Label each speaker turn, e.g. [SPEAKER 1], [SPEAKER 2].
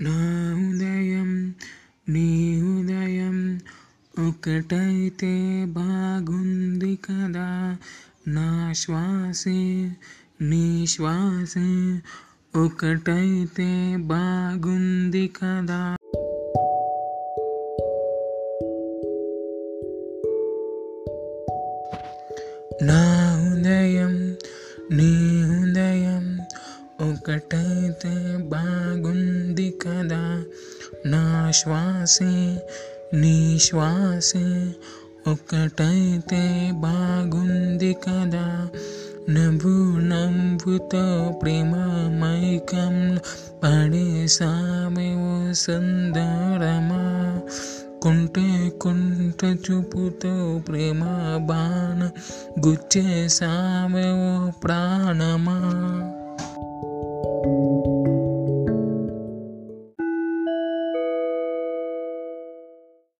[SPEAKER 1] నా ఉదయం నీ ఉదయం ఒకటైతే బాగుంది కదా. నా శ్వాసే నీ శ్వాసే ఒకటైతే బాగుంది కదా. నా ఉదయం నీ ఉదయం ఒకటైతే బాగుంది కదా నా శ్వాసే నీ శ్వాసే ఒకటైతే బాగుంది కదా నవ్వు నవ్వుతో ప్రేమ మైకంలో పడేసామే ఓ సుందరమా కుంటే కుంట చూపుతో ప్రేమ బాణ గుచ్చేసామే ఓ ప్రాణమా